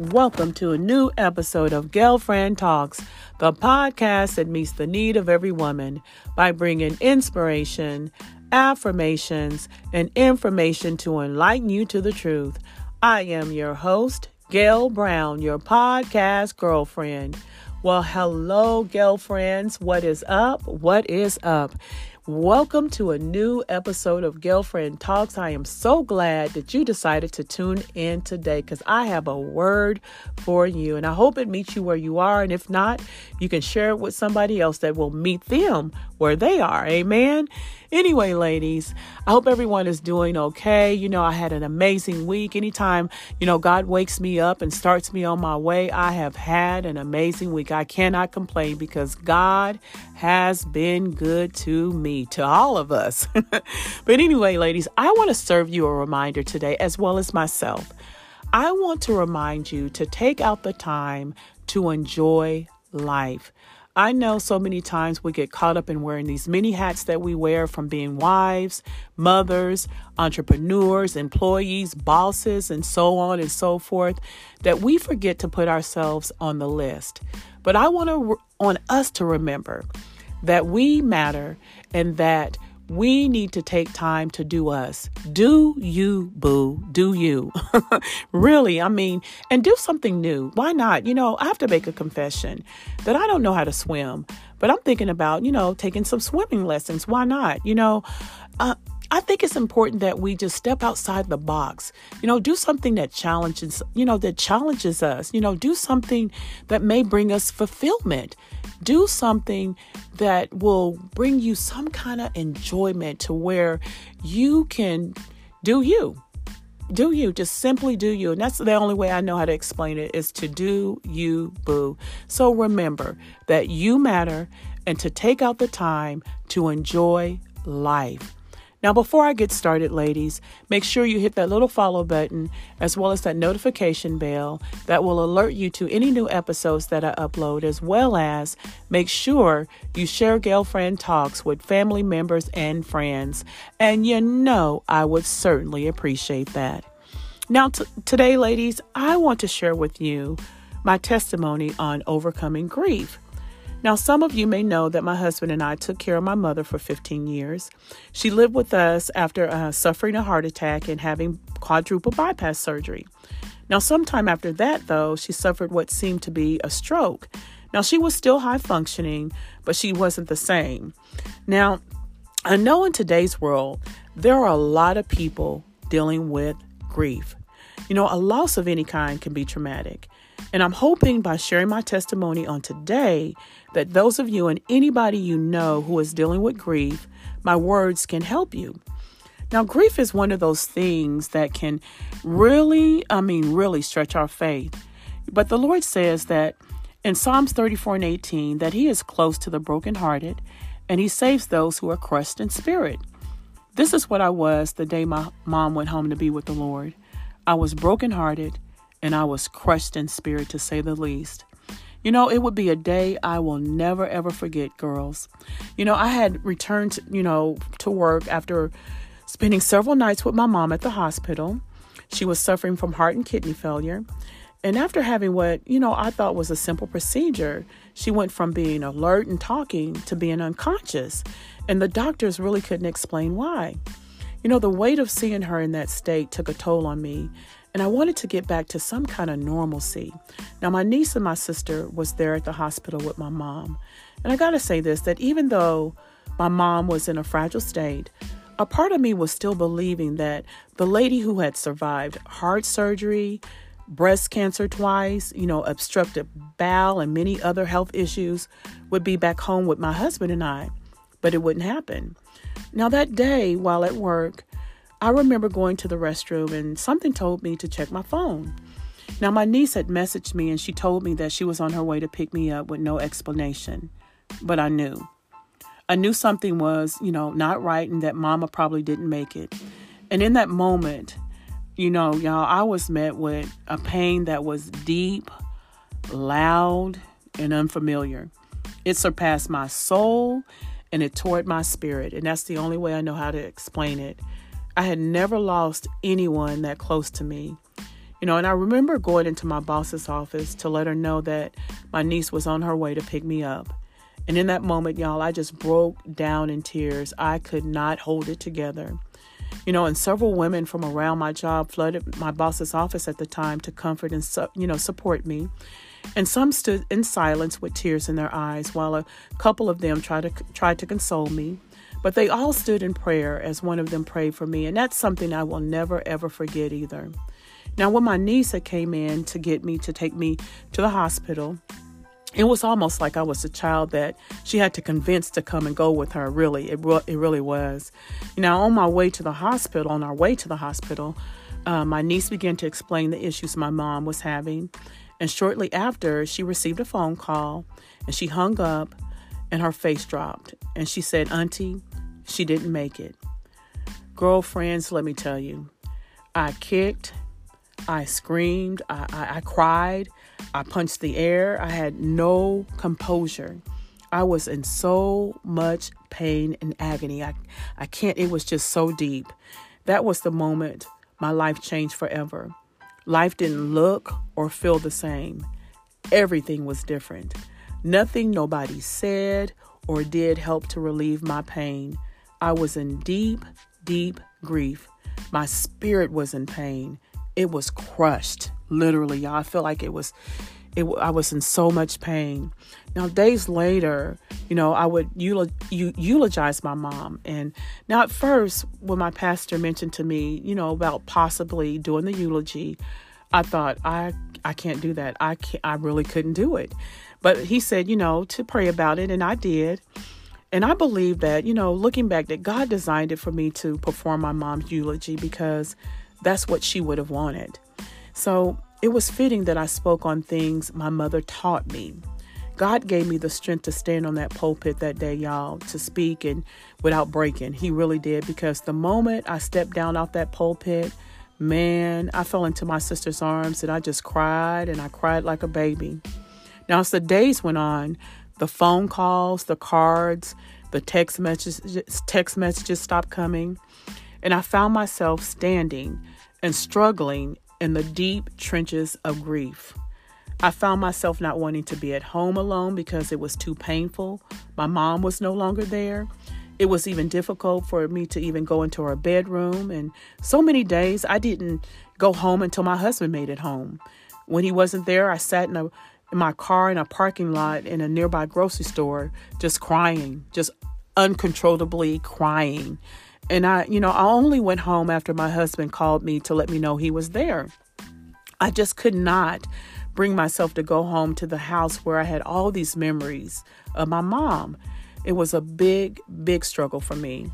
Welcome to a new episode of Girlfriend Talks, the podcast that meets the need of every woman by bringing inspiration, affirmations, and information to enlighten you to the truth. I am your host, Gail Brown, your podcast girlfriend. Well, hello, girlfriends. What is up? What is up? Welcome to a new episode of Girlfriend Talks. I am so glad that you decided to tune in today because I have a word for you. And I hope it meets you where you are. And if not, you can share it with somebody else that will meet them where they are. Amen. Anyway, ladies, I hope everyone is doing okay. You know, I had an amazing week. Anytime, you know, God wakes me up and starts me on my way, I have had an amazing week. I cannot complain because God has been good to me, to all of us. but anyway, ladies, I want to serve you a reminder today as well as myself. I want to remind you to take out the time to enjoy life. I know so many times we get caught up in wearing these many hats that we wear from being wives, mothers, entrepreneurs, employees, bosses, and so on and so forth that we forget to put ourselves on the list. But I want to on us to remember that we matter and that we need to take time to do us. Do you, boo? Do you? really? I mean, and do something new. Why not? You know, I have to make a confession that I don't know how to swim, but I'm thinking about, you know, taking some swimming lessons. Why not? You know, uh, I think it's important that we just step outside the box. You know, do something that challenges, you know, that challenges us. You know, do something that may bring us fulfillment. Do something that will bring you some kind of enjoyment to where you can do you. Do you just simply do you? And that's the only way I know how to explain it is to do you, boo. So remember that you matter and to take out the time to enjoy life. Now, before I get started, ladies, make sure you hit that little follow button as well as that notification bell that will alert you to any new episodes that I upload, as well as make sure you share Girlfriend Talks with family members and friends. And you know, I would certainly appreciate that. Now, t- today, ladies, I want to share with you my testimony on overcoming grief. Now, some of you may know that my husband and I took care of my mother for 15 years. She lived with us after uh, suffering a heart attack and having quadruple bypass surgery. Now, sometime after that, though, she suffered what seemed to be a stroke. Now, she was still high functioning, but she wasn't the same. Now, I know in today's world, there are a lot of people dealing with grief. You know, a loss of any kind can be traumatic. And I'm hoping by sharing my testimony on today that those of you and anybody you know who is dealing with grief, my words can help you. Now, grief is one of those things that can really, I mean, really stretch our faith. But the Lord says that in Psalms 34 and 18 that He is close to the brokenhearted and He saves those who are crushed in spirit. This is what I was the day my mom went home to be with the Lord. I was brokenhearted and I was crushed in spirit, to say the least. You know, it would be a day I will never ever forget, girls. You know, I had returned, you know, to work after spending several nights with my mom at the hospital. She was suffering from heart and kidney failure. And after having what, you know, I thought was a simple procedure, she went from being alert and talking to being unconscious. And the doctors really couldn't explain why. You know, the weight of seeing her in that state took a toll on me and I wanted to get back to some kind of normalcy. Now, my niece and my sister was there at the hospital with my mom. And I got to say this that even though my mom was in a fragile state, a part of me was still believing that the lady who had survived heart surgery, breast cancer twice, you know, obstructive bowel, and many other health issues would be back home with my husband and I. But it wouldn't happen. Now, that day while at work, I remember going to the restroom and something told me to check my phone. Now, my niece had messaged me and she told me that she was on her way to pick me up with no explanation. But I knew. I knew something was, you know, not right and that mama probably didn't make it. And in that moment, you know, y'all, I was met with a pain that was deep, loud, and unfamiliar. It surpassed my soul and it tore at my spirit. And that's the only way I know how to explain it. I had never lost anyone that close to me. You know, and I remember going into my boss's office to let her know that my niece was on her way to pick me up. And in that moment, y'all, I just broke down in tears. I could not hold it together. You know, and several women from around my job flooded my boss's office at the time to comfort and, you know, support me. And some stood in silence with tears in their eyes while a couple of them tried to tried to console me. But they all stood in prayer as one of them prayed for me, and that's something I will never ever forget either. Now, when my niece came in to get me to take me to the hospital, it was almost like I was a child that she had to convince to come and go with her. Really, it it really was. Now, on my way to the hospital, on our way to the hospital, uh, my niece began to explain the issues my mom was having, and shortly after, she received a phone call, and she hung up, and her face dropped, and she said, "Auntie, she didn't make it." Girlfriends, let me tell you, I kicked, I screamed, I, I, I cried. I punched the air. I had no composure. I was in so much pain and agony. I, I can't, it was just so deep. That was the moment my life changed forever. Life didn't look or feel the same. Everything was different. Nothing nobody said or did helped to relieve my pain. I was in deep, deep grief. My spirit was in pain. It was crushed. Literally, y'all. I feel like it was, it. I was in so much pain. Now, days later, you know, I would eulogize my mom, and now at first, when my pastor mentioned to me, you know, about possibly doing the eulogy, I thought I I can't do that. I can't, I really couldn't do it. But he said, you know, to pray about it, and I did. And I believe that, you know, looking back, that God designed it for me to perform my mom's eulogy because that's what she would have wanted. So it was fitting that I spoke on things my mother taught me. God gave me the strength to stand on that pulpit that day, y'all, to speak and without breaking. He really did because the moment I stepped down off that pulpit, man, I fell into my sister's arms and I just cried and I cried like a baby. Now, as the days went on, the phone calls, the cards, the text messages, text messages stopped coming, and I found myself standing and struggling in the deep trenches of grief. I found myself not wanting to be at home alone because it was too painful. My mom was no longer there. It was even difficult for me to even go into her bedroom. And so many days I didn't go home until my husband made it home. When he wasn't there, I sat in, a, in my car in a parking lot in a nearby grocery store, just crying, just uncontrollably crying. And I, you know, I only went home after my husband called me to let me know he was there. I just could not bring myself to go home to the house where I had all these memories of my mom. It was a big, big struggle for me.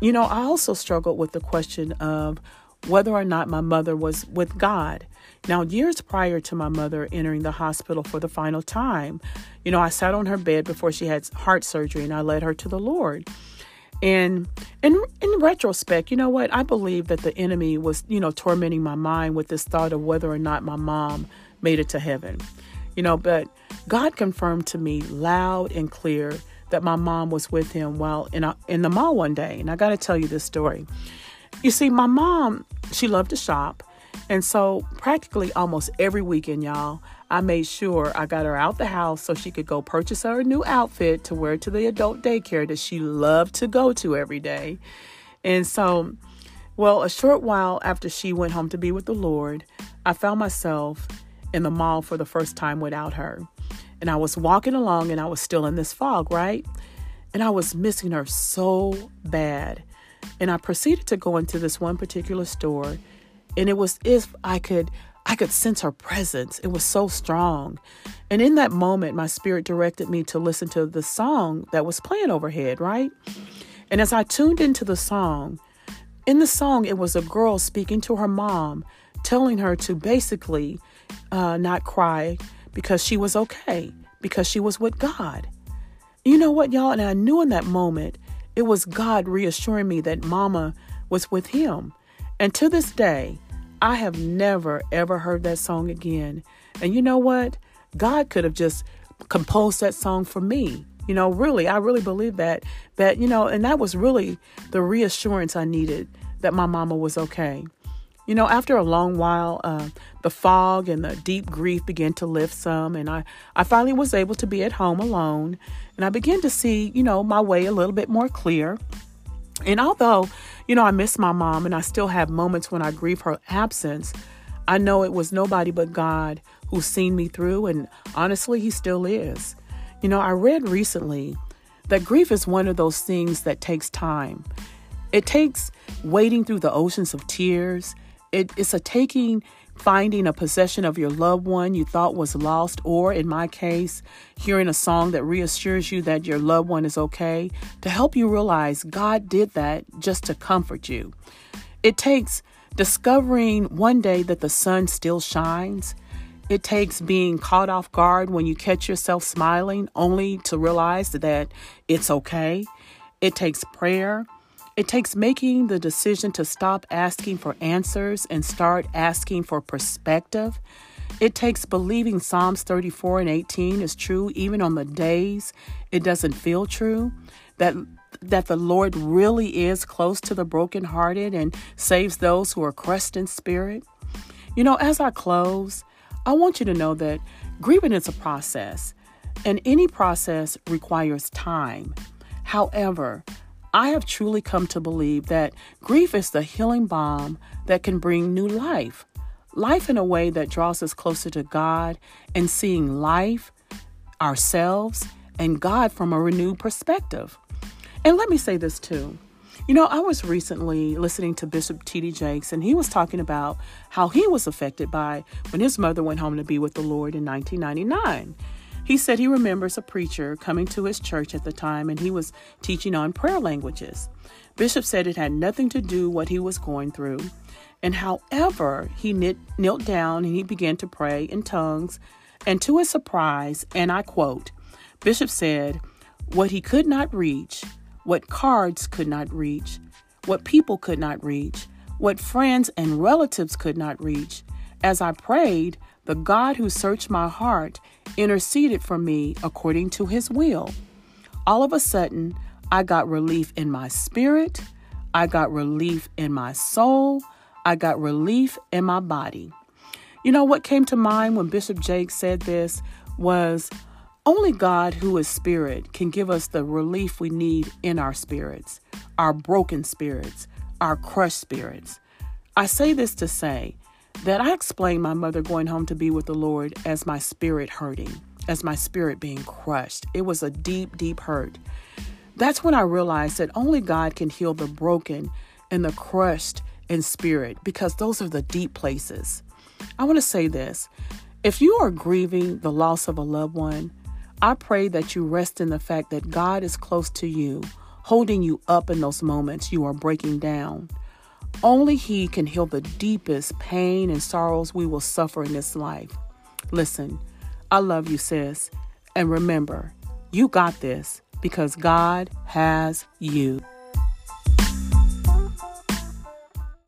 You know, I also struggled with the question of whether or not my mother was with God. Now, years prior to my mother entering the hospital for the final time, you know, I sat on her bed before she had heart surgery and I led her to the Lord. And in in retrospect, you know what? I believe that the enemy was, you know, tormenting my mind with this thought of whether or not my mom made it to heaven. You know, but God confirmed to me loud and clear that my mom was with him while in a, in the mall one day. And I got to tell you this story. You see, my mom, she loved to shop. And so, practically almost every weekend, y'all, I made sure I got her out the house so she could go purchase her new outfit to wear to the adult daycare that she loved to go to every day. And so, well, a short while after she went home to be with the Lord, I found myself in the mall for the first time without her. And I was walking along and I was still in this fog, right? And I was missing her so bad. And I proceeded to go into this one particular store, and it was if I could I could sense her presence. It was so strong. And in that moment, my spirit directed me to listen to the song that was playing overhead, right? And as I tuned into the song, in the song, it was a girl speaking to her mom, telling her to basically uh, not cry because she was okay, because she was with God. You know what, y'all? And I knew in that moment it was God reassuring me that mama was with him. And to this day, I have never, ever heard that song again. And you know what? God could have just composed that song for me. You know, really, I really believe that. That, you know, and that was really the reassurance I needed that my mama was okay. You know, after a long while, uh, the fog and the deep grief began to lift some, and I, I finally was able to be at home alone, and I began to see, you know, my way a little bit more clear. And although, you know, I miss my mom and I still have moments when I grieve her absence, I know it was nobody but God who's seen me through, and honestly, He still is. You know, I read recently that grief is one of those things that takes time. It takes wading through the oceans of tears. It, it's a taking, finding a possession of your loved one you thought was lost, or in my case, hearing a song that reassures you that your loved one is okay, to help you realize God did that just to comfort you. It takes discovering one day that the sun still shines. It takes being caught off guard when you catch yourself smiling, only to realize that it's okay. It takes prayer. It takes making the decision to stop asking for answers and start asking for perspective. It takes believing Psalms 34 and 18 is true even on the days it doesn't feel true. That that the Lord really is close to the brokenhearted and saves those who are crushed in spirit. You know, as I close, I want you to know that grieving is a process, and any process requires time. However, I have truly come to believe that grief is the healing balm that can bring new life. Life in a way that draws us closer to God and seeing life, ourselves, and God from a renewed perspective. And let me say this too. You know, I was recently listening to Bishop T.D. Jakes, and he was talking about how he was affected by when his mother went home to be with the Lord in 1999. He said he remembers a preacher coming to his church at the time and he was teaching on prayer languages. Bishop said it had nothing to do with what he was going through. And however, he knit, knelt down and he began to pray in tongues. And to his surprise, and I quote, Bishop said, What he could not reach, what cards could not reach, what people could not reach, what friends and relatives could not reach, as I prayed, the God who searched my heart interceded for me according to his will. All of a sudden, I got relief in my spirit, I got relief in my soul, I got relief in my body. You know what came to mind when Bishop Jake said this was only God, who is spirit, can give us the relief we need in our spirits, our broken spirits, our crushed spirits. I say this to say that I explained my mother going home to be with the Lord as my spirit hurting, as my spirit being crushed. It was a deep, deep hurt. That's when I realized that only God can heal the broken and the crushed in spirit because those are the deep places. I want to say this if you are grieving the loss of a loved one, I pray that you rest in the fact that God is close to you, holding you up in those moments you are breaking down. Only He can heal the deepest pain and sorrows we will suffer in this life. Listen, I love you, sis. And remember, you got this because God has you.